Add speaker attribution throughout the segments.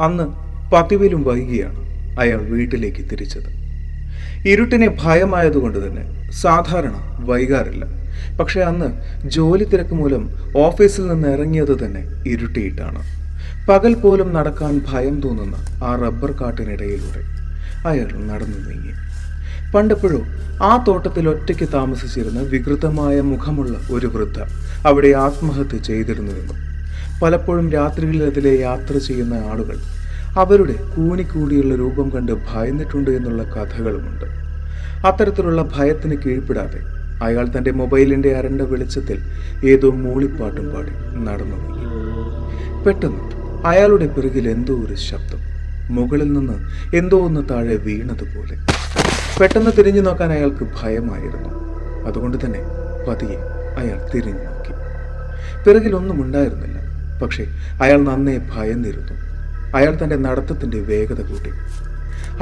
Speaker 1: അന്ന് പതിവിലും വൈകിയാണ് അയാൾ വീട്ടിലേക്ക് തിരിച്ചത്. ഇരുട്ടിനെ ഭയമായതുകൊണ്ട് തന്നെ സാധാരണ വൈകാറില്ല. പക്ഷേ അന്ന് ജോലി തിരക്ക് മൂലം ഓഫീസിൽ നിന്ന് ഇറങ്ങിയത് തന്നെ ഇരുട്ടിയിട്ടാണ്. പകൽ പോലും നടക്കാൻ ഭയം തോന്നുന്ന ആ റബ്ബർ കാട്ടിനിടയിലൂടെ അയാൾ നടന്നു നീങ്ങി. പണ്ടെപ്പോഴോ ആ തോട്ടത്തിൽ ഒറ്റയ്ക്ക് താമസിച്ചിരുന്ന വികൃതമായ മുഖമുള്ള ഒരു വൃദ്ധ അവിടെ ആത്മഹത്യ ചെയ്തിരുന്നുവെന്നും പലപ്പോഴും രാത്രികളിൽ അതിലെ യാത്ര ചെയ്യുന്ന ആളുകൾ അവരുടെ കൂനിക്കൂടിയുള്ള രൂപം കണ്ട് ഭയന്നിട്ടുണ്ട് എന്നുള്ള കഥകളുമുണ്ട്. അത്തരത്തിലുള്ള ഭയത്തിന് കീഴ്പ്പെടാതെ അയാൾ തന്റെ മൊബൈലിന്റെ അരണ്ട വെളിച്ചത്തിൽ ഏതോ മൂളിപ്പാട്ടും പാടി നടന്നു പെട്ടെന്ന് അയാളുടെ പിറകിൽ എന്തോ ഒരു ശബ്ദം മുകളിൽ നിന്ന് എന്തോ ഒന്ന് താഴെ വീണതുപോലെ. പെട്ടെന്ന് തിരിഞ്ഞു നോക്കാൻ അയാൾക്ക് ഭയമായിരുന്നു. അതുകൊണ്ട് തന്നെ പതിയെ അയാൾ തിരിഞ്ഞു നോക്കി. പിറകിലൊന്നും ഉണ്ടായിരുന്നില്ല. പക്ഷേ അയാൾ നന്നേ ഭയന്നിരുന്നു. അയാൾ തന്റെ നടത്തത്തിന്റെ വേഗത കൂട്ടി.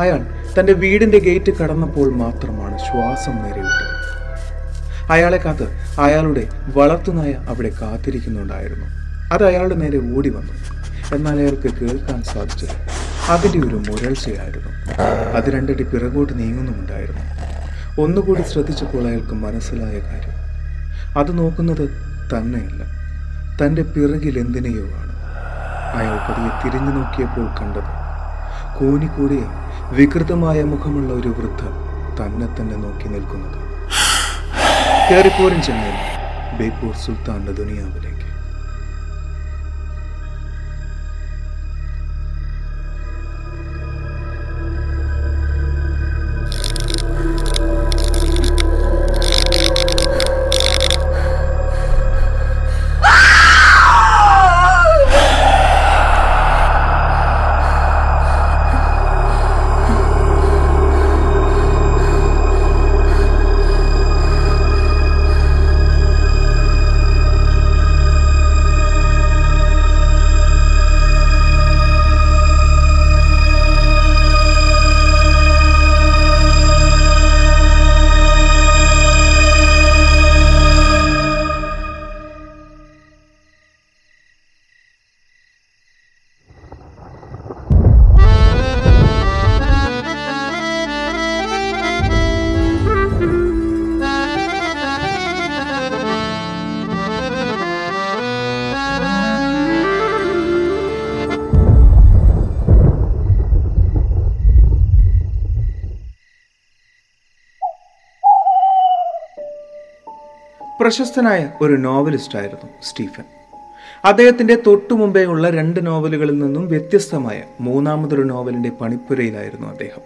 Speaker 1: അയാൾ തന്റെ വീടിന്റെ ഗേറ്റ് കടന്നപ്പോൾ മാത്രമാണ് ശ്വാസം നേരെവിട്ടത് അയാളെ കാത്ത് അയാളുടെ വളർത്തുനായ അവിടെ കാത്തിരിക്കുന്നുണ്ടായിരുന്നു. അത് അയാളുടെ നേരെ ഓടി വന്നു. എന്നാൽ അയാൾക്ക് കേൾക്കാൻ സാധിച്ചത് അതിന്റെ ഒരു മുരൾച്ചയായിരുന്നു. അത് രണ്ടടി പിറകോട്ട് നീങ്ങുന്നുമുണ്ടായിരുന്നു. ഒന്നുകൂടി ശ്രദ്ധിച്ചപ്പോൾ അയാൾക്ക് മനസ്സിലായ കാര്യം. അത് നോക്കുന്നത് തന്നെയല്ല. തന്റെ പിറകിൽ എന്തിനെയോ ആണ് അയാൾ പതിയെ തിരിഞ്ഞു നോക്കിയപ്പോൾ കണ്ടത് കൂനിക്കൂടിയ വികൃതമായ മുഖമുള്ള ഒരു വൃദ്ധ തന്നെ തന്നെ നോക്കി നിൽക്കുന്നത്. കയറിപ്പോരൻ ചെന്നൈ ബേപ്പൂർ സുൽത്താന്റെ ദുനിയാവിലേക്ക്. പ്രശസ്തനായ ഒരു നോവലിസ്റ്റായിരുന്നു സ്റ്റീഫൻ. അദ്ദേഹത്തിന്റെ തൊട്ടു മുമ്പേ ഉള്ള രണ്ട് നോവലുകളിൽ നിന്നും വ്യത്യസ്തമായ മൂന്നാമതൊരു നോവലിന്റെ പണിപ്പുരയിലായിരുന്നു അദ്ദേഹം.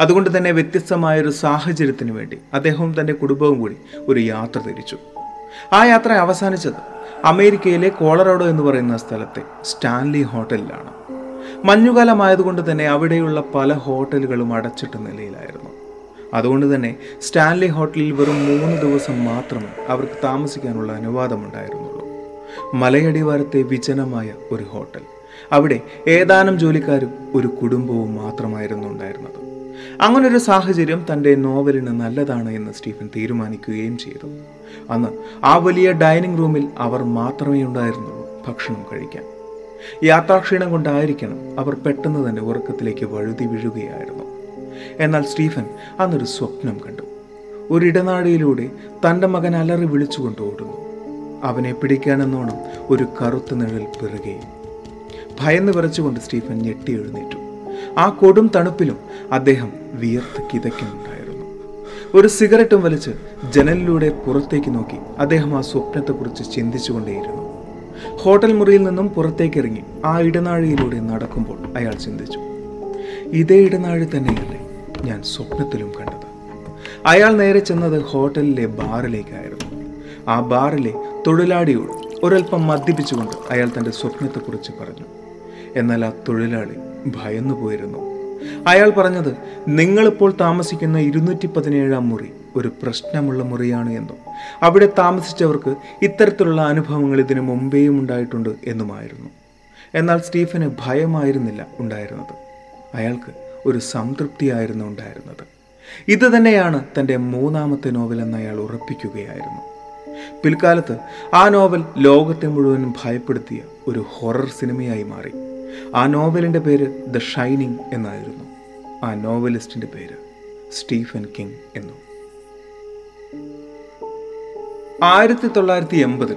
Speaker 1: അതുകൊണ്ട് തന്നെ വ്യത്യസ്തമായ ഒരു സാഹചര്യത്തിന് വേണ്ടി അദ്ദേഹവും തന്റെ കുടുംബവും കൂടി ഒരു യാത്ര തിരിച്ചു. ആ യാത്ര അവസാനിച്ചത് അമേരിക്കയിലെ കോളറോഡോ എന്ന് പറയുന്ന സ്ഥലത്തെ സ്റ്റാൻലി ഹോട്ടലിലാണ്. മഞ്ഞുകാലമായതുകൊണ്ട് തന്നെ അവിടെയുള്ള പല ഹോട്ടലുകളും അടച്ചിട്ട നിലയിലായിരുന്നു. അതുകൊണ്ട് തന്നെ സ്റ്റാൻലി ഹോട്ടലിൽ വെറും മൂന്ന് ദിവസം മാത്രമേ അവർക്ക് താമസിക്കാനുള്ള അനുവാദമുണ്ടായിരുന്നുള്ളൂ. മലയടിവാരത്തെ വിജനമായ ഒരു ഹോട്ടൽ. അവിടെ ഏതാനും ജോലിക്കാരും ഒരു കുടുംബവും മാത്രമായിരുന്നു ഉണ്ടായിരുന്നത് അങ്ങനൊരു സാഹചര്യം തന്റെ നോവലിന് നല്ലതാണ് എന്ന് സ്റ്റീഫൻ തീരുമാനിക്കുകയും ചെയ്തു. അന്ന് ആ വലിയ ഡൈനിങ് റൂമിൽ അവർ മാത്രമേ ഉണ്ടായിരുന്നുള്ളൂ ഭക്ഷണം കഴിക്കാൻ. യാത്രാക്ഷീണം കൊണ്ടായിരിക്കണം അവർ പെട്ടെന്ന് തന്നെ ഉറക്കത്തിലേക്ക് വഴുതി വീഴുകയായിരുന്നു. എന്നാൽ സ്റ്റീഫൻ അന്നൊരു സ്വപ്നം കണ്ടു. ഒരിടനാടിയിലൂടെ തന്റെ മകൻ അലറി വിളിച്ചുകൊണ്ട് ഓടുന്നു. അവനെ പിടിക്കാനെന്നോണം ഒരു കറുത്ത നിഴൽ പിറുകയും. ഭയന്ന് വിറച്ചുകൊണ്ട് സ്റ്റീഫൻ ഞെട്ടി എഴുന്നേറ്റു. ആ കൊടും തണുപ്പിലും അദ്ദേഹം വിയർത്ത് കിതയ്ക്കുന്നുണ്ടായിരുന്നു. ഒരു സിഗരറ്റും വലിച്ച് ജനലിലൂടെ പുറത്തേക്ക് നോക്കി അദ്ദേഹം ആ സ്വപ്നത്തെക്കുറിച്ച് ചിന്തിച്ചുകൊണ്ടേയിരുന്നു. ഹോട്ടൽ മുറിയിൽ നിന്നും പുറത്തേക്കിറങ്ങി ആ ഇടനാഴിയിലൂടെ നടക്കുമ്പോൾ അയാൾ ചിന്തിച്ചു. ഇതേ ഇടനാഴി തന്നെയല്ലേ? ഞാൻ സ്വപ്നത്തിലും കണ്ടത്. അയാൾ നേരെ ചെന്നത് ഹോട്ടലിലെ ബാറിലേക്കായിരുന്നു. ആ ബാറിലെ തൊഴിലാളിയോട് ഒരൽപ്പം മദ്യപിച്ചുകൊണ്ട് അയാൾ തന്റെ സ്വപ്നത്തെക്കുറിച്ച് പറഞ്ഞു. എന്നാൽ ആ തൊഴിലാളി ഭയന്നു പോയിരുന്നു. അയാൾ പറഞ്ഞത് നിങ്ങളിപ്പോൾ താമസിക്കുന്ന ഇരുന്നൂറ്റി പതിനേഴാം മുറി ഒരു പ്രശ്നമുള്ള മുറിയാണ് എന്നും അവിടെ താമസിച്ചവർക്ക് ഇത്തരത്തിലുള്ള അനുഭവങ്ങൾ ഇതിനു മുമ്പേയും ഉണ്ടായിട്ടുണ്ട് എന്നുമായിരുന്നു. എന്നാൽ സ്റ്റീഫന് ഭയമായിരുന്നില്ല ഉണ്ടായിരുന്നത്. അയാൾക്ക് ഒരു സംതൃപ്തിയായിരുന്നു ഉണ്ടായിരുന്നത്. ഇത് തന്നെയാണ് തന്റെ മൂന്നാമത്തെ നോവൽ എന്ന് അയാൾ ഉറപ്പിക്കുകയായിരുന്നു. പിൽക്കാലത്ത് ആ നോവൽ ലോകത്തെ മുഴുവൻ ഭയപ്പെടുത്തിയ ഒരു ഹൊറർ സിനിമയായി മാറി. ആ നോവലിന്റെ പേര് ദ ഷൈനിങ് എന്നായിരുന്നു. ആ നോവലിസ്റ്റിന്റെ പേര് സ്റ്റീഫൻ കിങ് എന്നു. ആയിരത്തി തൊള്ളായിരത്തി എൺപതിൽ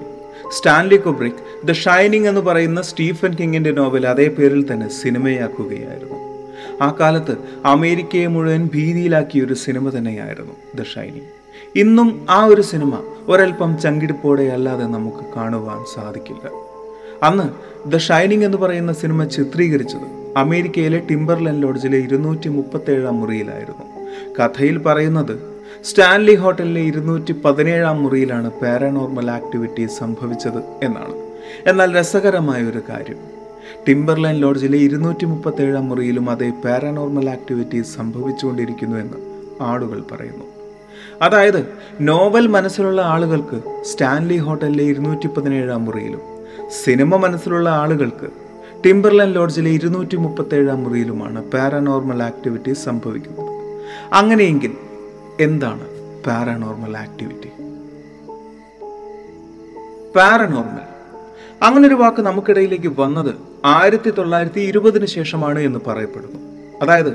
Speaker 1: സ്റ്റാൻലി കുബ്രിക് ദ ഷൈനിങ് എന്ന് പറയുന്ന സ്റ്റീഫൻ കിങ്ങിന്റെ നോവൽ അതേ പേരിൽ തന്നെ സിനിമയാക്കുകയായിരുന്നു. ആ കാലത്ത് അമേരിക്കയെ മുഴുവൻ ഭീതിയിലാക്കിയ ഒരു സിനിമ തന്നെയായിരുന്നു ദ ഷൈനി ഇന്നും ആ ഒരു സിനിമ ഒരൽപ്പം ചങ്കിടിപ്പോടെ അല്ലാതെ നമുക്ക് കാണുവാൻ സാധിക്കില്ല. അന്ന് ദ ഷൈനിങ് എന്ന് പറയുന്ന സിനിമ ചിത്രീകരിച്ചത് അമേരിക്കയിലെ ടിംബർലൻ ലോഡ്ജിലെ ഇരുന്നൂറ്റി മുപ്പത്തേഴാം മുറിയിലായിരുന്നു. കഥയിൽ പറയുന്നത് സ്റ്റാൻലി ഹോട്ടലിലെ ഇരുന്നൂറ്റി പതിനേഴാം മുറിയിലാണ് പാരാനോർമൽ ആക്ടിവിറ്റി സംഭവിച്ചത് എന്നാണ്. എന്നാൽ രസകരമായ ഒരു കാര്യം ടിംബർലൈൻ ലോഡ്ജിലെ ഇരുന്നൂറ്റി മുപ്പത്തേഴാം മുറിയിലും അതേ പാരാനോർമൽ ആക്ടിവിറ്റി സംഭവിച്ചുകൊണ്ടിരിക്കുന്നുവെന്ന് ആളുകൾ പറയുന്നു. അതായത് നോവൽ മനസ്സിലുള്ള ആളുകൾക്ക് സ്റ്റാൻലി ഹോട്ടലിലെ ഇരുന്നൂറ്റി പതിനേഴാം മുറിയിലും സിനിമ മനസ്സിലുള്ള ആളുകൾക്ക് ടിംബർലൈൻ ലോഡ്ജിലെ ഇരുന്നൂറ്റി മുപ്പത്തേഴാം മുറിയിലുമാണ് പാരാനോർമൽ ആക്ടിവിറ്റി സംഭവിക്കുന്നത്. അങ്ങനെയെങ്കിൽ എന്താണ് പാരാനോർമൽ ആക്ടിവിറ്റി? പാരനോർമൽ അങ്ങനെ ഒരു വാക്ക് നമുക്കിടയിലേക്ക് വന്നത് ആയിരത്തി തൊള്ളായിരത്തി ഇരുപതിന് ശേഷമാണ് എന്ന് പറയപ്പെടുന്നു. അതായത്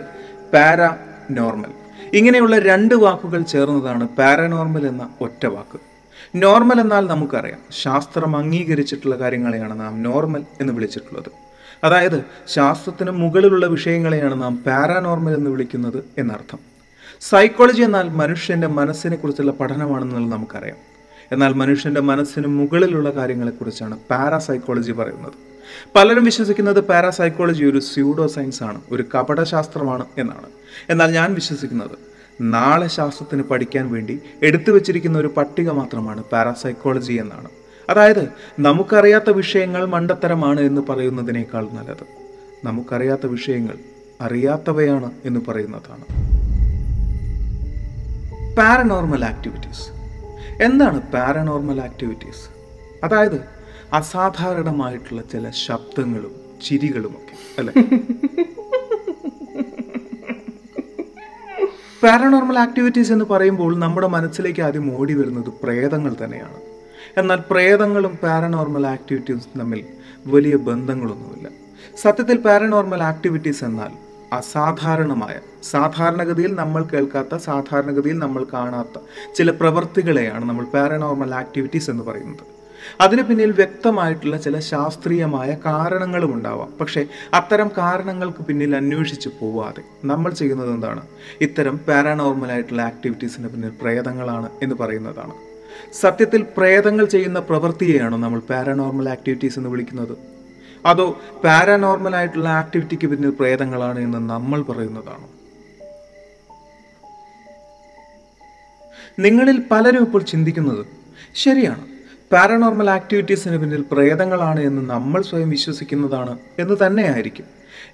Speaker 1: പാരാ നോർമൽ ഇങ്ങനെയുള്ള രണ്ട് വാക്കുകൾ ചേർന്നതാണ് പാരാനോർമൽ എന്ന ഒറ്റ വാക്ക്. നോർമൽ എന്നാൽ നമുക്കറിയാം ശാസ്ത്രം അംഗീകരിച്ചിട്ടുള്ള കാര്യങ്ങളെയാണ് നാം നോർമൽ എന്ന് വിളിച്ചിട്ടുള്ളത്. അതായത് ശാസ്ത്രത്തിന് മുകളിലുള്ള വിഷയങ്ങളെയാണ് നാം പാരാനോർമൽ എന്ന് വിളിക്കുന്നത് എന്നർത്ഥം. സൈക്കോളജി എന്നാൽ മനുഷ്യന്റെ മനസ്സിനെ കുറിച്ചുള്ള പഠനമാണെന്നുള്ളത് നമുക്കറിയാം. എന്നാൽ മനുഷ്യന്റെ മനസ്സിന് മുകളിലുള്ള കാര്യങ്ങളെക്കുറിച്ചാണ് പാരാസൈക്കോളജി പറയുന്നത്. പലരും വിശ്വസിക്കുന്നത് പാരാസൈക്കോളജി ഒരു സ്യൂഡോ സയൻസ് ആണ് ഒരു കപടശാസ്ത്രമാണ് എന്നാണ്. എന്നാൽ ഞാൻ വിശ്വസിക്കുന്നത് നാളെ ശാസ്ത്രത്തിന് പഠിക്കാൻ വേണ്ടി എടുത്തു വച്ചിരിക്കുന്ന ഒരു പട്ടിക മാത്രമാണ് പാരാസൈക്കോളജി എന്നാണ്. അതായത് നമുക്കറിയാത്ത വിഷയങ്ങൾ മണ്ടത്തരമാണ് എന്ന് പറയുന്നതിനേക്കാൾ നല്ലത്. നമുക്കറിയാത്ത വിഷയങ്ങൾ അറിയാത്തവയാണ് എന്ന് പറയുന്നതാണ്. പാരനോർമൽ ആക്ടിവിറ്റീസ് എന്താണ് പാരനോർമൽ ആക്ടിവിറ്റീസ് അതായത് അസാധാരണമായിട്ടുള്ള ചില ശബ്ദങ്ങളും ചിരികളും ഒക്കെ അല്ലെ? പാരനോർമൽ ആക്ടിവിറ്റീസ് എന്ന് പറയുമ്പോൾ നമ്മുടെ മനസ്സിലേക്ക് ആദ്യം ഓടി വരുന്നത് പ്രേതങ്ങൾ തന്നെയാണ്. എന്നാൽ പ്രേതങ്ങളും പാരനോർമൽ ആക്ടിവിറ്റീസും തമ്മിൽ വലിയ ബന്ധങ്ങളൊന്നുമില്ല. സത്യത്തിൽ പാരനോർമൽ ആക്ടിവിറ്റീസ് എന്നാൽ അസാധാരണമായ സാധാരണഗതിയിൽ നമ്മൾ കേൾക്കാത്ത സാധാരണഗതിയിൽ നമ്മൾ കാണാത്ത ചില പ്രവൃത്തികളെയാണ് നമ്മൾ പാരനോർമൽ ആക്ടിവിറ്റീസ് എന്ന് പറയുന്നത്. അതിന് പിന്നിൽ വ്യക്തമായിട്ടുള്ള ചില ശാസ്ത്രീയമായ കാരണങ്ങളും ഉണ്ടാവാം. പക്ഷേ അത്തരം കാരണങ്ങൾക്ക് പിന്നിൽ അന്വേഷിച്ച് പോവാതെ നമ്മൾ ചെയ്യുന്നത് എന്താണ്? ഇത്തരം പാരാനോർമൽ ആയിട്ടുള്ള ആക്ടിവിറ്റീസിന് പിന്നിൽ പ്രേതങ്ങളാണ് എന്ന് പറയുന്നതാണ്. സത്യത്തിൽ പ്രേതങ്ങൾ ചെയ്യുന്ന പ്രവൃത്തിയെയാണോ നമ്മൾ പാരാനോർമൽ ആക്ടിവിറ്റീസ് എന്ന് വിളിക്കുന്നത്? അതോ പാരാനോർമൽ ആയിട്ടുള്ള ആക്ടിവിറ്റിക്ക് പിന്നിൽ പ്രേതങ്ങളാണ് എന്ന് നമ്മൾ പറയുന്നതാണോ? നിങ്ങളിൽ പലരും ഇപ്പോൾ ചിന്തിക്കുന്നത് ശരിയാണ് പാരാനോർമൽ ആക്ടിവിറ്റീസിന് പിന്നിൽ പ്രേതങ്ങളാണ് എന്ന് നമ്മൾ സ്വയം വിശ്വസിക്കുന്നതാണ് എന്ന് തന്നെയായിരിക്കും.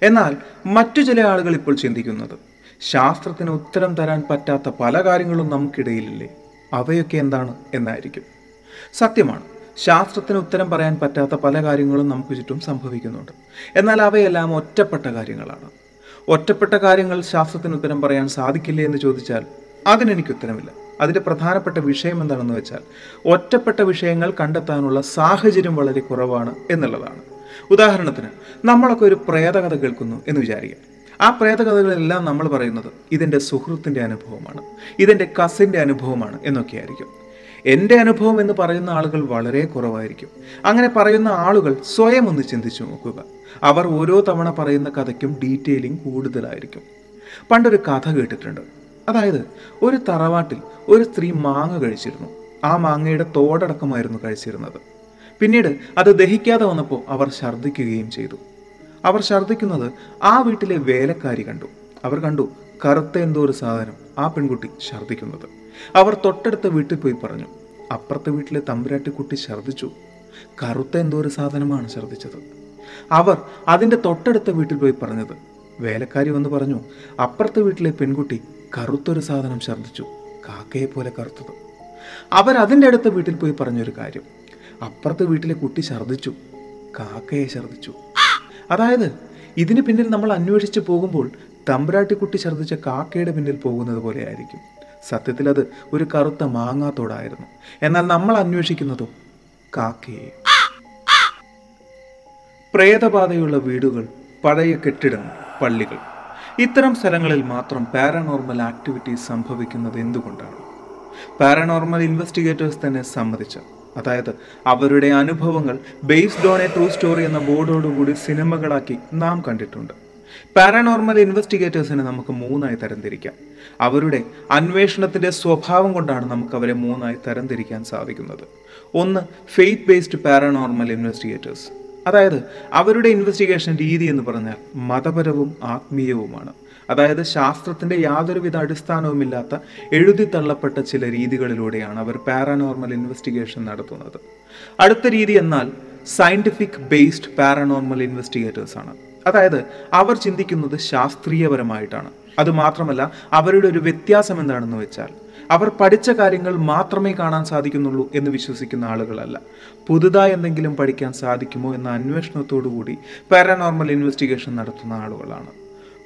Speaker 1: എന്നാൽ മറ്റു ചില ആളുകൾ ഇപ്പോൾ ചിന്തിക്കുന്നത് ശാസ്ത്രത്തിന് ഉത്തരം തരാൻ പറ്റാത്ത പല കാര്യങ്ങളും നമുക്കിടയിലില്ലേ? അവയൊക്കെ എന്താണ് എന്നായിരിക്കും. സത്യമാണ് ശാസ്ത്രത്തിന് ഉത്തരം പറയാൻ പറ്റാത്ത പല കാര്യങ്ങളും നമുക്ക് ചുറ്റും സംഭവിക്കുന്നുണ്ട്. എന്നാൽ അവയെല്ലാം ഒറ്റപ്പെട്ട കാര്യങ്ങളാണ്. ഒറ്റപ്പെട്ട കാര്യങ്ങൾ ശാസ്ത്രത്തിന് ഉത്തരം പറയാൻ സാധിക്കില്ലേ എന്ന് ചോദിച്ചാൽ അതിനെനിക്ക് ഉത്തരമില്ല. അതിന്റെ പ്രധാനപ്പെട്ട വിഷയം എന്താണെന്ന് വെച്ചാൽ ഒറ്റപ്പെട്ട വിഷയങ്ങൾ കണ്ടെത്താനുള്ള സാഹചര്യം വളരെ കുറവാണ് എന്നുള്ളതാണ്. ഉദാഹരണത്തിന് നമ്മളൊക്കെ ഒരു പ്രേതകഥ കേൾക്കുന്നു എന്ന് വിചാരിക്കാം. ആ പ്രേതകഥകളെല്ലാം നമ്മൾ പറയുന്നത് ഇതിന്റെ സുഹൃത്തിന്റെ അനുഭവമാണ് ഇതിന്റെ കസിന്റെ അനുഭവമാണ് എന്നൊക്കെയായിരിക്കും. എന്റെ അനുഭവം എന്ന് പറയുന്ന ആളുകൾ വളരെ കുറവായിരിക്കും. അങ്ങനെ പറയുന്ന ആളുകൾ സ്വയം ഒന്ന് ചിന്തിച്ചു നോക്കുക. അവർ ഓരോ തവണ പറയുന്ന കഥയ്ക്കും ഡീറ്റെയിലിംഗ് കൂടുതലായിരിക്കും. പണ്ടൊരു കഥ കേട്ടിട്ടുണ്ട്. അതായത് ഒരു തറവാട്ടിൽ ഒരു സ്ത്രീ മാങ്ങ കഴിച്ചിരുന്നു. ആ മാങ്ങയുടെ തോടടക്കമായിരുന്നു കഴിച്ചിരുന്നത്. പിന്നീട് അത് ദഹിക്കാതെ വന്നപ്പോൾ അവർ ഛർദ്ദിക്കുകയും ചെയ്തു. അവർ ഛർദ്ദിക്കുന്നത് ആ വീട്ടിലെ വേലക്കാരി കണ്ടു. അവർ കണ്ടു കറുത്ത എന്തോ ഒരു സാധനം ആ പെൺകുട്ടി ഛർദ്ദിക്കുന്നത്. അവർ തൊട്ടടുത്ത വീട്ടിൽ പോയി പറഞ്ഞു. അപ്പുറത്തെ വീട്ടിലെ തമ്പുരാട്ടിക്കുട്ടി ഛർദ്ദിച്ചു. കറുത്ത എന്തോ ഒരു സാധനമാണ് ഛർദ്ദിച്ചത്. അവർ അതിന്റെ തൊട്ടടുത്ത വീട്ടിൽ പോയി പറഞ്ഞത്. വേലക്കാരി വന്ന് പറഞ്ഞു അപ്പുറത്തെ വീട്ടിലെ പെൺകുട്ടി കറുത്തൊരു സാധനം ഛർദ്ദിച്ചു. കാക്കയെ പോലെ കറുത്തത്. അവർ അതിന്റെ അടുത്ത വീട്ടിൽ പോയി പറഞ്ഞൊരു കാര്യം. അപ്പുറത്തെ വീട്ടിലെ കുട്ടി ഛർദ്ദിച്ചു. കാക്കയെ ഛർദ്ദിച്ചു. അതായത് ഇതിന് പിന്നിൽ നമ്മൾ അന്വേഷിച്ച് പോകുമ്പോൾ തമ്പുരാട്ടിക്കുട്ടി ഛർദ്ദിച്ച കാക്കയുടെ പിന്നിൽ പോകുന്നത് പോലെ ആയിരിക്കും സത്യത്തിൽ അത് ഒരു കറുത്ത മാങ്ങാത്തോടായിരുന്നു. എന്നാൽ നമ്മൾ അന്വേഷിക്കുന്നതോ കാക്കയെ പ്രേതബാധയുള്ള വീടുകൾ പഴയ കെട്ടിടങ്ങൾ പള്ളികൾ. ഇത്തരം സ്ഥലങ്ങളിൽ മാത്രം പാരനോർമൽ ആക്ടിവിറ്റീസ് സംഭവിക്കുന്നത് എന്തുകൊണ്ടാണ്? പാരനോർമൽ ഇൻവെസ്റ്റിഗേറ്റേഴ്സ് തന്നെ സമ്മതിച്ച അതായത് അവരുടെ അനുഭവങ്ങൾ based on a true story എന്ന ബോർഡോടുകൂടി സിനിമകളാക്കി നാം കണ്ടിട്ടുണ്ട്. പാരാനോർമൽ ഇൻവെസ്റ്റിഗേറ്റേഴ്സിനെ നമുക്ക് മൂന്നായി തരംതിരിക്കാം. അവരുടെ അന്വേഷണത്തിന്റെ സ്വഭാവം കൊണ്ടാണ് നമുക്ക് അവരെ മൂന്നായി തരംതിരിക്കാൻ സാധിക്കുന്നത്. ഒന്ന് ഫെയ്ത്ത് ബേസ്ഡ് പാരാനോർമൽ ഇൻവെസ്റ്റിഗേറ്റേഴ്സ് അതായത് അവരുടെ ഇൻവെസ്റ്റിഗേഷൻ രീതി എന്ന് പറഞ്ഞാൽ മതപരവും ആത്മീയവുമാണ്. അതായത് ശാസ്ത്രത്തിന്റെ യാതൊരുവിധ അടിസ്ഥാനവുമില്ലാത്ത എഴുതി തള്ളപ്പെട്ട ചില രീതികളിലൂടെയാണ് അവർ പാരാനോർമൽ ഇൻവെസ്റ്റിഗേഷൻ നടത്തുന്നത്. അടുത്ത രീതി എന്നാൽ സയന്റിഫിക് ബേസ്ഡ് പാരാനോർമൽ ഇൻവെസ്റ്റിഗേറ്റേഴ്സ് ആണ്. അതായത് അവർ ചിന്തിക്കുന്നത് ശാസ്ത്രീയപരമായിട്ടാണ്. അതുമാത്രമല്ല അവരുടെ ഒരു വ്യത്യാസം എന്താണെന്ന് വെച്ചാൽ അവർ പഠിച്ച കാര്യങ്ങൾ മാത്രമേ കാണാൻ സാധിക്കുന്നുള്ളൂ എന്ന് വിശ്വസിക്കുന്ന ആളുകളല്ല. പുതുതായി എന്തെങ്കിലും പഠിക്കാൻ സാധിക്കുമോ എന്ന അന്വേഷണത്തോടു കൂടി പാരാനോർമൽ ഇൻവെസ്റ്റിഗേഷൻ നടത്തുന്ന ആളുകളാണ്.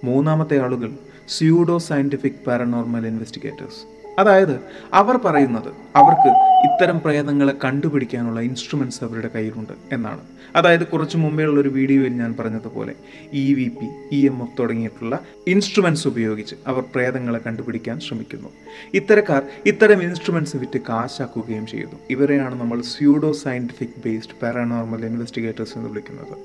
Speaker 1: മൂന്നാമത്തെ ആളുകൾ സ്യൂഡോ സയന്റിഫിക് പാരാനോർമൽ ഇൻവെസ്റ്റിഗേറ്റേഴ്സ് അതായത് അവർ പറയുന്നത് അവർക്ക് ഇത്തരം പ്രേതങ്ങളെ കണ്ടുപിടിക്കാനുള്ള ഇൻസ്ട്രുമെന്റ്സ് അവരുടെ കയ്യിലുണ്ട് എന്നാണ്. അതായത് കുറച്ച് മുമ്പേ ഉള്ള ഒരു വീഡിയോയിൽ ഞാൻ പറഞ്ഞതുപോലെ E V P E M F തുടങ്ങിയിട്ടുള്ള ഇൻസ്ട്രുമെന്റ്സ് ഉപയോഗിച്ച് അവർ പ്രേതങ്ങളെ കണ്ടുപിടിക്കാൻ ശ്രമിക്കുന്നു. ഇത്തരക്കാർ ഇത്തരം ഇൻസ്ട്രുമെന്റ്സ് വിറ്റ് കാശാക്കുകയും ചെയ്യുന്നു. ഇവരെയാണ് നമ്മൾ pseudo scientific based paranormal investigators എന്ന് വിളിക്കുന്നത്.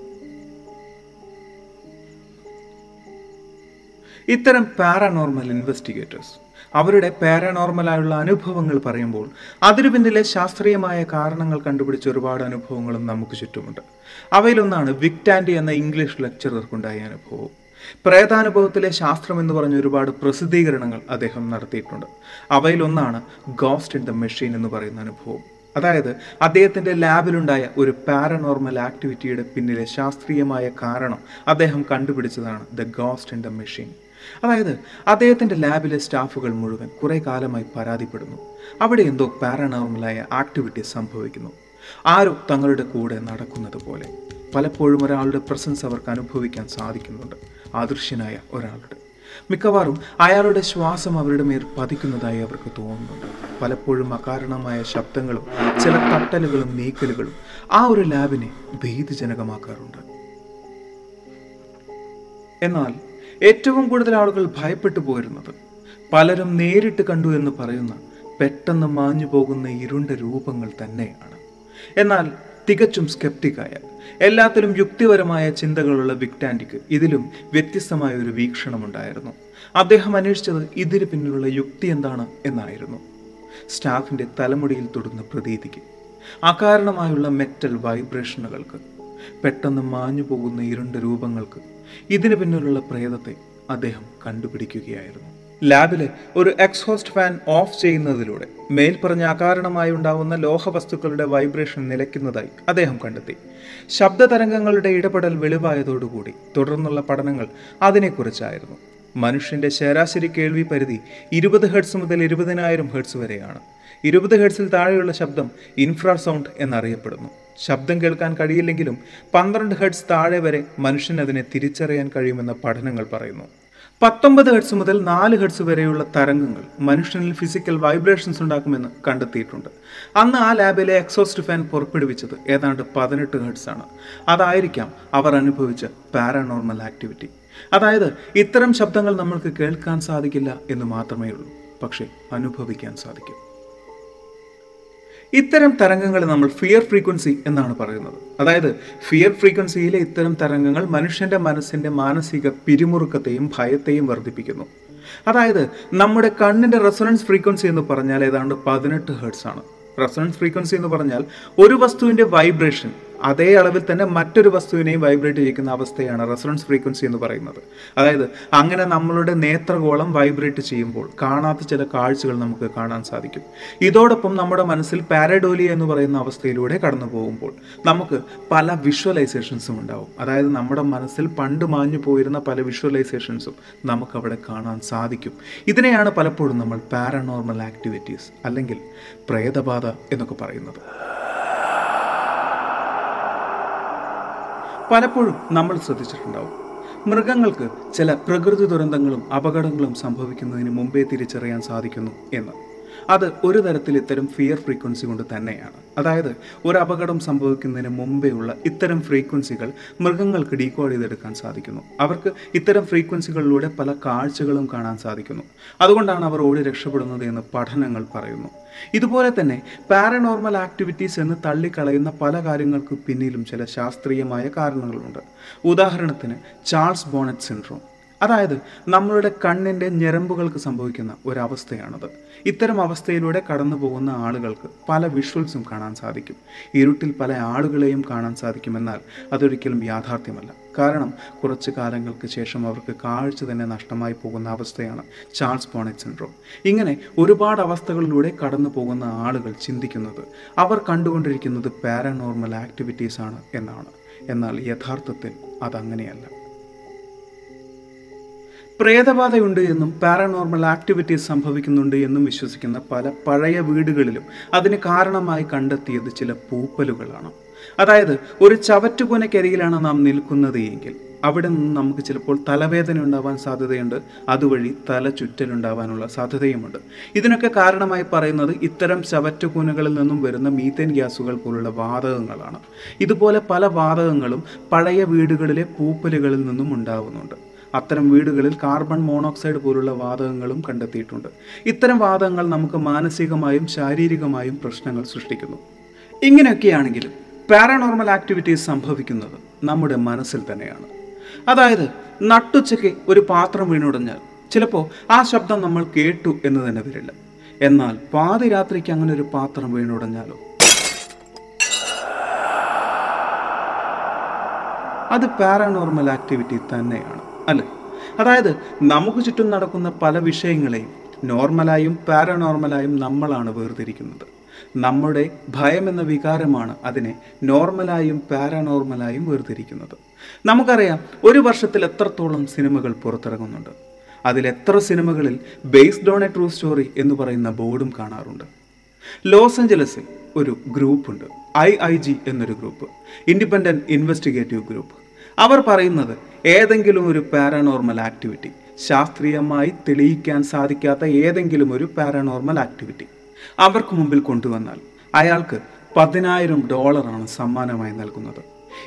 Speaker 1: ഇത്തരം പാരാനോർമൽ ഇൻവെസ്റ്റിഗേറ്റേഴ്സ് അവരുടെ പാരാനോർമലായുള്ള അനുഭവങ്ങൾ പറയുമ്പോൾ അതിനു പിന്നിലെ ശാസ്ത്രീയമായ കാരണങ്ങൾ കണ്ടുപിടിച്ച ഒരുപാട് അനുഭവങ്ങളും നമുക്ക് ചുറ്റുമുണ്ട്. അവയിലൊന്നാണ് വിക്ടാൻഡി എന്ന ഇംഗ്ലീഷ് ലെക്ചറർക്കുണ്ടായ അനുഭവം. പ്രേതാനുഭവത്തിലെ ശാസ്ത്രം എന്ന് പറഞ്ഞ ഒരുപാട് പ്രസിദ്ധീകരണങ്ങൾ അദ്ദേഹം നടത്തിയിട്ടുണ്ട്. അവയിലൊന്നാണ് ഗോസ്റ്റ് ഇൻ ദ മെഷീൻ എന്ന് പറയുന്ന അനുഭവം. അതായത് അദ്ദേഹത്തിന്റെ ലാബിലുണ്ടായ ഒരു പാരനോർമൽ ആക്ടിവിറ്റിയുടെ പിന്നിലെ ശാസ്ത്രീയമായ കാരണം അദ്ദേഹം കണ്ടുപിടിച്ചതാണ് the ghost in the machine. അതായത് അദ്ദേഹത്തിന്റെ ലാബിലെ സ്റ്റാഫുകൾ മുഴുവൻ കുറേ കാലമായി പരാതിപ്പെടുന്നു. അവിടെ എന്തോ പാരാനോർമലായ ആക്ടിവിറ്റി സംഭവിക്കുന്നു. ആരോ തങ്ങളുടെ കൂടെ നടക്കുന്നത് പോലെ. പലപ്പോഴും ഒരാളുടെ പ്രസൻസ് അവർക്ക് അനുഭവിക്കാൻ സാധിക്കുന്നുണ്ട്. അദൃശ്യനായ ഒരാളുടെ. മിക്കവാറും അയാളുടെ ശ്വാസം അവരുടെ മേൽ പതിക്കുന്നതായി അവർക്ക് തോന്നുന്നുണ്ട്. പലപ്പോഴും അകാരണമായ ശബ്ദങ്ങളും ചില തട്ടലുകളും നീക്കലുകളും ആ ഒരു ലാബിനെ ഭീതിജനകമാക്കാറുണ്ട്. എന്നാൽ ഏറ്റവും കൂടുതൽ ആളുകൾ ഭയപ്പെട്ടു പോയിരുന്നത്. പലരും നേരിട്ട് കണ്ടു എന്ന് പറയുന്ന പെട്ടെന്ന് മാഞ്ഞു പോകുന്ന ഇരുണ്ട രൂപങ്ങൾ തന്നെയാണ്. എന്നാൽ തികച്ചും സ്കെപ്റ്റിക്കായ എല്ലാത്തിലും യുക്തിപരമായ ചിന്തകളുള്ള വിക്ടാൻഡിക്ക് ഇതിലും വ്യത്യസ്തമായ ഒരു വീക്ഷണമുണ്ടായിരുന്നു. അദ്ദേഹം അന്വേഷിച്ചത് ഇതിന് പിന്നിലുള്ള യുക്തി എന്താണ് എന്നായിരുന്നു. സ്റ്റാഫിന്റെ തലമുടിയിൽ തൊടുന്ന പ്രതീതിക്ക് അകാരണമായുള്ള മെറ്റൽ വൈബ്രേഷനുകൾക്ക് പെട്ടെന്ന് മാഞ്ഞു പോകുന്ന ഇരുണ്ട രൂപങ്ങൾക്ക് ഇതിന് പിന്നിലുള്ള പ്രേതത്തെ അദ്ദേഹം കണ്ടുപിടിക്കുകയായിരുന്നു. ലാബിലെ ഒരു എക്സോസ്റ്റ് ഫാൻ ഓഫ് ചെയ്യുന്നതിലൂടെ മേൽപ്പറഞ്ഞ അകാരണമായി ഉണ്ടാവുന്ന ലോഹവസ്തുക്കളുടെ വൈബ്രേഷൻ നിലയ്ക്കുന്നതായി അദ്ദേഹം കണ്ടെത്തി. ശബ്ദ തരംഗങ്ങളുടെ ഇടപെടൽ വെളിവായതോടുകൂടി തുടർന്നുള്ള പഠനങ്ങൾ അതിനെക്കുറിച്ചായിരുന്നു. മനുഷ്യന്റെ ശരാശരി കേൾവി പരിധി ഇരുപത് ഹെർട്സ് മുതൽ ഇരുപതിനായിരം ഹെർട്സ് വരെയാണ്. ഇരുപത് ഹെർട്സിൽ താഴെയുള്ള ശബ്ദം ഇൻഫ്രാസൗണ്ട് എന്നറിയപ്പെടുന്നു. ശബ്ദം കേൾക്കാൻ കഴിയില്ലെങ്കിലും പന്ത്രണ്ട് ഹെഡ്സ് താഴെ വരെ മനുഷ്യനതിനെ തിരിച്ചറിയാൻ കഴിയുമെന്ന പഠനങ്ങൾ പറയുന്നു. പത്തൊമ്പത് ഹെഡ്സ് മുതൽ നാല് ഹെഡ്സ് വരെയുള്ള തരംഗങ്ങൾ മനുഷ്യനിൽ ഫിസിക്കൽ വൈബ്രേഷൻസ് ഉണ്ടാക്കുമെന്ന് കണ്ടെത്തിയിട്ടുണ്ട്. അന്ന് ആ ലാബിലെ എക്സോസ്റ്റ് ഫാൻ പുറപ്പെടുവിച്ചത് ഏതാണ്ട് പതിനെട്ട് ഹെഡ്സ് ആണ്. അതായിരിക്കാം അവർ അനുഭവിച്ച പാരാനോർമൽ ആക്ടിവിറ്റി അതായത് ഇത്തരം ശബ്ദങ്ങൾ നമ്മൾക്ക് കേൾക്കാൻ സാധിക്കില്ല എന്ന് മാത്രമേ ഉള്ളൂ പക്ഷേ അനുഭവിക്കാൻ സാധിക്കും. ഇത്തരം തരംഗങ്ങളെ നമ്മൾ ഫിയർ ഫ്രീക്വൻസി എന്നാണ് പറയുന്നത്. അതായത് ഫിയർ ഫ്രീക്വൻസിയിലെ ഇത്തരം തരംഗങ്ങൾ മനുഷ്യന്റെ മനസ്സിന്റെ മാനസിക പിരിമുറുക്കത്തെയും ഭയത്തെയും വർദ്ധിപ്പിക്കുന്നു. അതായത് നമ്മുടെ കണ്ണിന്റെ റെസൊണൻസ് ഫ്രീക്വൻസി എന്ന് പറഞ്ഞാൽ ഏതാണ്ട് പതിനെട്ട് ഹേർട്സ് ആണ്. റെസൊണൻസ് ഫ്രീക്വൻസി എന്ന് പറഞ്ഞാൽ ഒരു വസ്തുവിന്റെ വൈബ്രേഷൻ അതേ അളവിൽ തന്നെ മറ്റൊരു വസ്തുവിനെയും വൈബ്രേറ്റ് ചെയ്യിക്കുന്ന അവസ്ഥയാണ് റെസൊണൻസ് ഫ്രീക്വൻസി എന്ന് പറയുന്നത്. അതായത് അങ്ങനെ നമ്മളുടെ നേത്രഗോളം വൈബ്രേറ്റ് ചെയ്യുമ്പോൾ കാണാത്ത ചില കാഴ്ചകൾ നമുക്ക് കാണാൻ സാധിക്കും. ഇതോടൊപ്പം നമ്മുടെ മനസ്സിൽ പാരഡോലി എന്ന് പറയുന്ന അവസ്ഥയിലൂടെ കടന്നു പോകുമ്പോൾ നമുക്ക് പല വിഷ്വലൈസേഷൻസും ഉണ്ടാവും. അതായത് നമ്മുടെ മനസ്സിൽ പണ്ട് മാഞ്ഞു പോയിരുന്ന പല വിഷ്വലൈസേഷൻസും നമുക്കവിടെ കാണാൻ സാധിക്കും. ഇതിനെയാണ് പലപ്പോഴും നമ്മൾ പാരനോർമൽ ആക്ടിവിറ്റീസ് അല്ലെങ്കിൽ പ്രേതബാധ എന്നൊക്കെ പറയുന്നത്. പലപ്പോഴും നമ്മൾ ശ്രദ്ധിച്ചിട്ടുണ്ടാവും. മൃഗങ്ങൾക്ക് ചില പ്രകൃതി ദുരന്തങ്ങളും അപകടങ്ങളും സംഭവിക്കുന്നതിന് മുമ്പേ തിരിച്ചറിയാൻ സാധിക്കുന്നു എന്ന്. അത് ഒരു തരത്തിൽ ഇത്തരം ഫിയർ ഫ്രീക്വൻസി കൊണ്ട് തന്നെയാണ്. അതായത് ഒരു അപകടം സംഭവിക്കുന്നതിന് മുമ്പേ ഉള്ള ഇത്തരം ഫ്രീക്വൻസികൾ മൃഗങ്ങൾക്ക് ഡീകോഡ് ചെയ്തെടുക്കാൻ സാധിക്കുന്നു. അവർക്ക് ഇത്തരം ഫ്രീക്വൻസികളിലൂടെ പല കാഴ്ചകളും കാണാൻ സാധിക്കുന്നു. അതുകൊണ്ടാണ് അവർ ഓടി രക്ഷപ്പെടുന്നത് എന്ന് പഠനങ്ങൾ പറയുന്നു. ഇതുപോലെ തന്നെ പാരനോർമൽ ആക്ടിവിറ്റീസ് എന്ന് തള്ളിക്കളയുന്ന പല കാര്യങ്ങൾക്ക് പിന്നിലും ചില ശാസ്ത്രീയമായ കാരണങ്ങളുണ്ട്. ഉദാഹരണത്തിന് ചാൾസ് ബോണറ്റ് സിൻഡ്രോം. അതായത് നമ്മളുടെ കണ്ണിന്റെ ഞരമ്പുകൾക്ക് സംഭവിക്കുന്ന ഒരവസ്ഥയാണത്. ഇത്തരം അവസ്ഥയിലൂടെ കടന്നു പോകുന്ന ആളുകൾക്ക് പല വിഷ്വൽസും കാണാൻ സാധിക്കും. ഇരുട്ടിൽ പല ആളുകളെയും കാണാൻ സാധിക്കുമെന്നാൽ അതൊരിക്കലും യാഥാർത്ഥ്യമല്ല. കാരണം കുറച്ച് കാലങ്ങൾക്ക് ശേഷം അവർക്ക് കാഴ്ച തന്നെ നഷ്ടമായി പോകുന്ന അവസ്ഥയാണ് ചാൾസ് പോണിക് സിൻഡ്രോം. ഇങ്ങനെ ഒരുപാട് അവസ്ഥകളിലൂടെ കടന്നു പോകുന്ന ആളുകൾ ചിന്തിക്കുന്നത് അവർ കണ്ടുകൊണ്ടിരിക്കുന്നത് പാരനോർമൽ ആക്ടിവിറ്റീസ് ആണ് എന്നാണ്. എന്നാൽ യഥാർത്ഥത്തിൽ അതങ്ങനെയല്ല. പ്രേതബാധയുണ്ട് എന്നും പാരനോർമൽ ആക്ടിവിറ്റീസ് സംഭവിക്കുന്നുണ്ട് എന്നും വിശ്വസിക്കുന്ന പല പഴയ വീടുകളിലും അതിന് കാരണമായി കണ്ടെത്തിയത് ചില പൂപ്പലുകളാണ്. അതായത് ഒരു ചവറ്റുകുനക്കരികിലാണ് നാം നിൽക്കുന്നത് എങ്കിൽ അവിടെ നിന്ന് നമുക്ക് ചിലപ്പോൾ തലവേദന ഉണ്ടാവാൻ സാധ്യതയുണ്ട് അതുവഴി തല ചുറ്റലുണ്ടാവാനുള്ള സാധ്യതയുമുണ്ട്. ഇതിനൊക്കെ കാരണമായി പറയുന്നത് ഇത്തരം ചവറ്റുകൂനകളിൽ നിന്നും വരുന്ന മീത്തേൻ ഗ്യാസുകൾ പോലുള്ള വാതകങ്ങളാണ്. ഇതുപോലെ പല വാതകങ്ങളും പഴയ വീടുകളിലെ പൂപ്പലുകളിൽ നിന്നും ഉണ്ടാവുന്നുണ്ട്. അത്തരം വീടുകളിൽ കാർബൺ മോണോക്സൈഡ് പോലുള്ള വാതകങ്ങളും കണ്ടെത്തിയിട്ടുണ്ട്. ഇത്തരം വാതകങ്ങൾ നമുക്ക് മാനസികമായും ശാരീരികമായും പ്രശ്നങ്ങൾ സൃഷ്ടിക്കുന്നു. ഇങ്ങനെയൊക്കെയാണെങ്കിലും പാരാനോർമൽ ആക്ടിവിറ്റീസ് സംഭവിക്കുന്നത് നമ്മുടെ മനസ്സിൽ തന്നെയാണ്. അതായത് നട്ടുച്ചയ്ക്ക് ഒരു പാത്രം വീണുടഞ്ഞാൽ ചിലപ്പോൾ ആ ശബ്ദം നമ്മൾ കേട്ടു എന്ന് തന്നെ വരില്ല. എന്നാൽ പാതിരാത്രിക്ക് അങ്ങനെ ഒരു പാത്രം വീണുടഞ്ഞാലോ? അത് പാരാനോർമൽ ആക്ടിവിറ്റി തന്നെയാണ്. അല്ലേ അതായത് നമുക്ക് ചുറ്റും നടക്കുന്ന പല വിഷയങ്ങളെയും നോർമലായും പാരനോർമലായും നമ്മളാണ് വേർതിരിക്കുന്നത്. നമ്മുടെ ഭയമെന്ന വികാരമാണ് അതിനെ നോർമലായും പാരനോർമലായും വേർതിരിക്കുന്നത്. നമുക്കറിയാം ഒരു വർഷത്തിൽ എത്രത്തോളം സിനിമകൾ പുറത്തിറങ്ങുന്നുണ്ട്. അതിലെത്ര സിനിമകളിൽ based on a true story എന്ന് പറയുന്ന ബോർഡും കാണാറുണ്ട്. ലോസ് ഏഞ്ചലസിൽ ഒരു ഗ്രൂപ്പുണ്ട് ഐ ഐ ജി എന്നൊരു ഗ്രൂപ്പ് ഇൻഡിപെൻഡന്റ് ഇൻവെസ്റ്റിഗേറ്റീവ് ഗ്രൂപ്പ്. അവർ പറയുന്നത് ഏതെങ്കിലും ഒരു പാരാനോർമൽ ആക്ടിവിറ്റി ശാസ്ത്രീയമായി തെളിയിക്കാൻ സാധിക്കാത്ത ഏതെങ്കിലും ഒരു പാരാനോർമൽ ആക്ടിവിറ്റി അവർക്ക് മുമ്പിൽ കൊണ്ടുവന്നാൽ അയാൾക്ക് പതിനായിരം ഡോളറാണ് സമ്മാനമായി നൽകുന്നത്.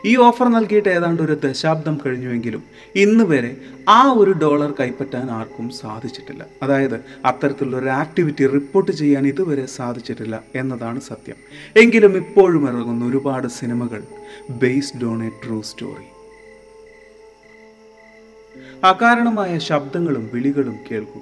Speaker 1: ഈ ഓഫർ നൽകിയിട്ട് ഏതാണ്ട് ഒരു ദശാബ്ദം കഴിഞ്ഞുവെങ്കിലും ഇന്ന് വരെ ആ ഒരു ഡോളർ കൈപ്പറ്റാൻ ആർക്കും സാധിച്ചിട്ടില്ല. അതായത് അത്തരത്തിലുള്ള ഒരു ആക്ടിവിറ്റി റിപ്പോർട്ട് ചെയ്യാൻ ഇതുവരെ സാധിച്ചിട്ടില്ല എന്നതാണ് സത്യം. എങ്കിലും ഇപ്പോഴും ഇറങ്ങുന്ന ഒരുപാട് സിനിമകൾ based on a true story അകാരണമായ ശബ്ദങ്ങളും വിളികളും കേൾക്കുക.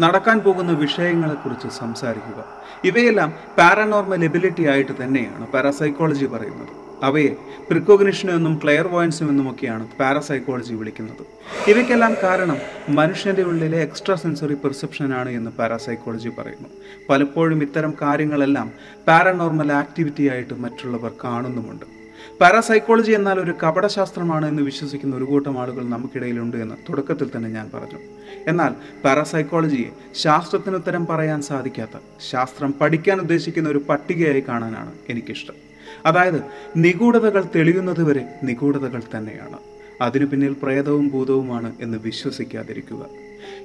Speaker 1: നടക്കാൻ പോകുന്ന വിഷയങ്ങളെക്കുറിച്ച് സംസാരിക്കുക. ഇവയെല്ലാം പാരാനോർമൽ എബിലിറ്റി ആയിട്ട് തന്നെയാണ് പാരാസൈക്കോളജി പറയുന്നത്. അവയെ പ്രിക്കോഗ്നിഷനും എന്നും ക്ലെയർ വോയൻസും എന്നുമൊക്കെയാണ് പാരാസൈക്കോളജി വിളിക്കുന്നത്. ഇവയ്ക്കെല്ലാം കാരണം മനുഷ്യന്റെ ഉള്ളിലെ എക്സ്ട്രാ സെൻസറി പെർസെപ്ഷനാണ് എന്ന് പാരാസൈക്കോളജി പറയുന്നു. പലപ്പോഴും ഇത്തരം കാര്യങ്ങളെല്ലാം പാരാനോർമൽ ആക്ടിവിറ്റി ആയിട്ട് മറ്റുള്ളവർ കാണുന്നുമുണ്ട്. പാരാസൈക്കോളജി എന്നാൽ ഒരു കപടശാസ്ത്രമാണ് എന്ന് വിശ്വസിക്കുന്ന ഒരു കൂട്ടം ആളുകൾ നമുക്കിടയിലുണ്ട് എന്ന് തുടക്കത്തിൽ തന്നെ ഞാൻ പറഞ്ഞു. എന്നാൽ പാരാസൈക്കോളജിയെ ശാസ്ത്രത്തിന് ഉത്തരം പറയാൻ സാധിക്കാത്ത ശാസ്ത്രം പഠിക്കാൻ ഉദ്ദേശിക്കുന്ന ഒരു പട്ടികയായി കാണാനാണ് എനിക്കിഷ്ടം. അതായത് നിഗൂഢതകൾ തെളിയുന്നത് വരെ നിഗൂഢതകൾ തന്നെയാണ്. അതിനു പിന്നിൽ പ്രേതവും ഭൂതവുമാണ് എന്ന് വിശ്വസിക്കാതിരിക്കുക.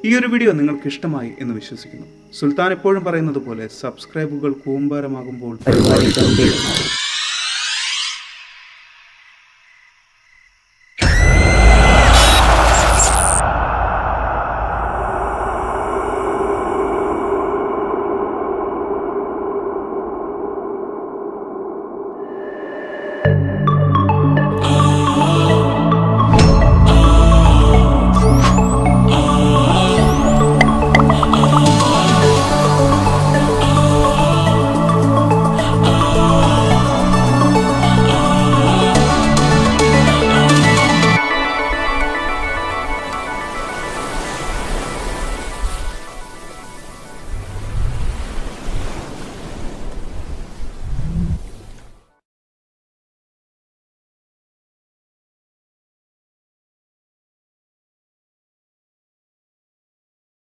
Speaker 1: ഈ ഒരു വീഡിയോ നിങ്ങൾക്ക് ഇഷ്ടമായി എന്ന് വിശ്വസിക്കുന്നു. സുൽത്താൻ എപ്പോഴും പറയുന്നത് പോലെ സബ്സ്ക്രൈബുകൾ കൂമ്പാരമാകുമ്പോൾ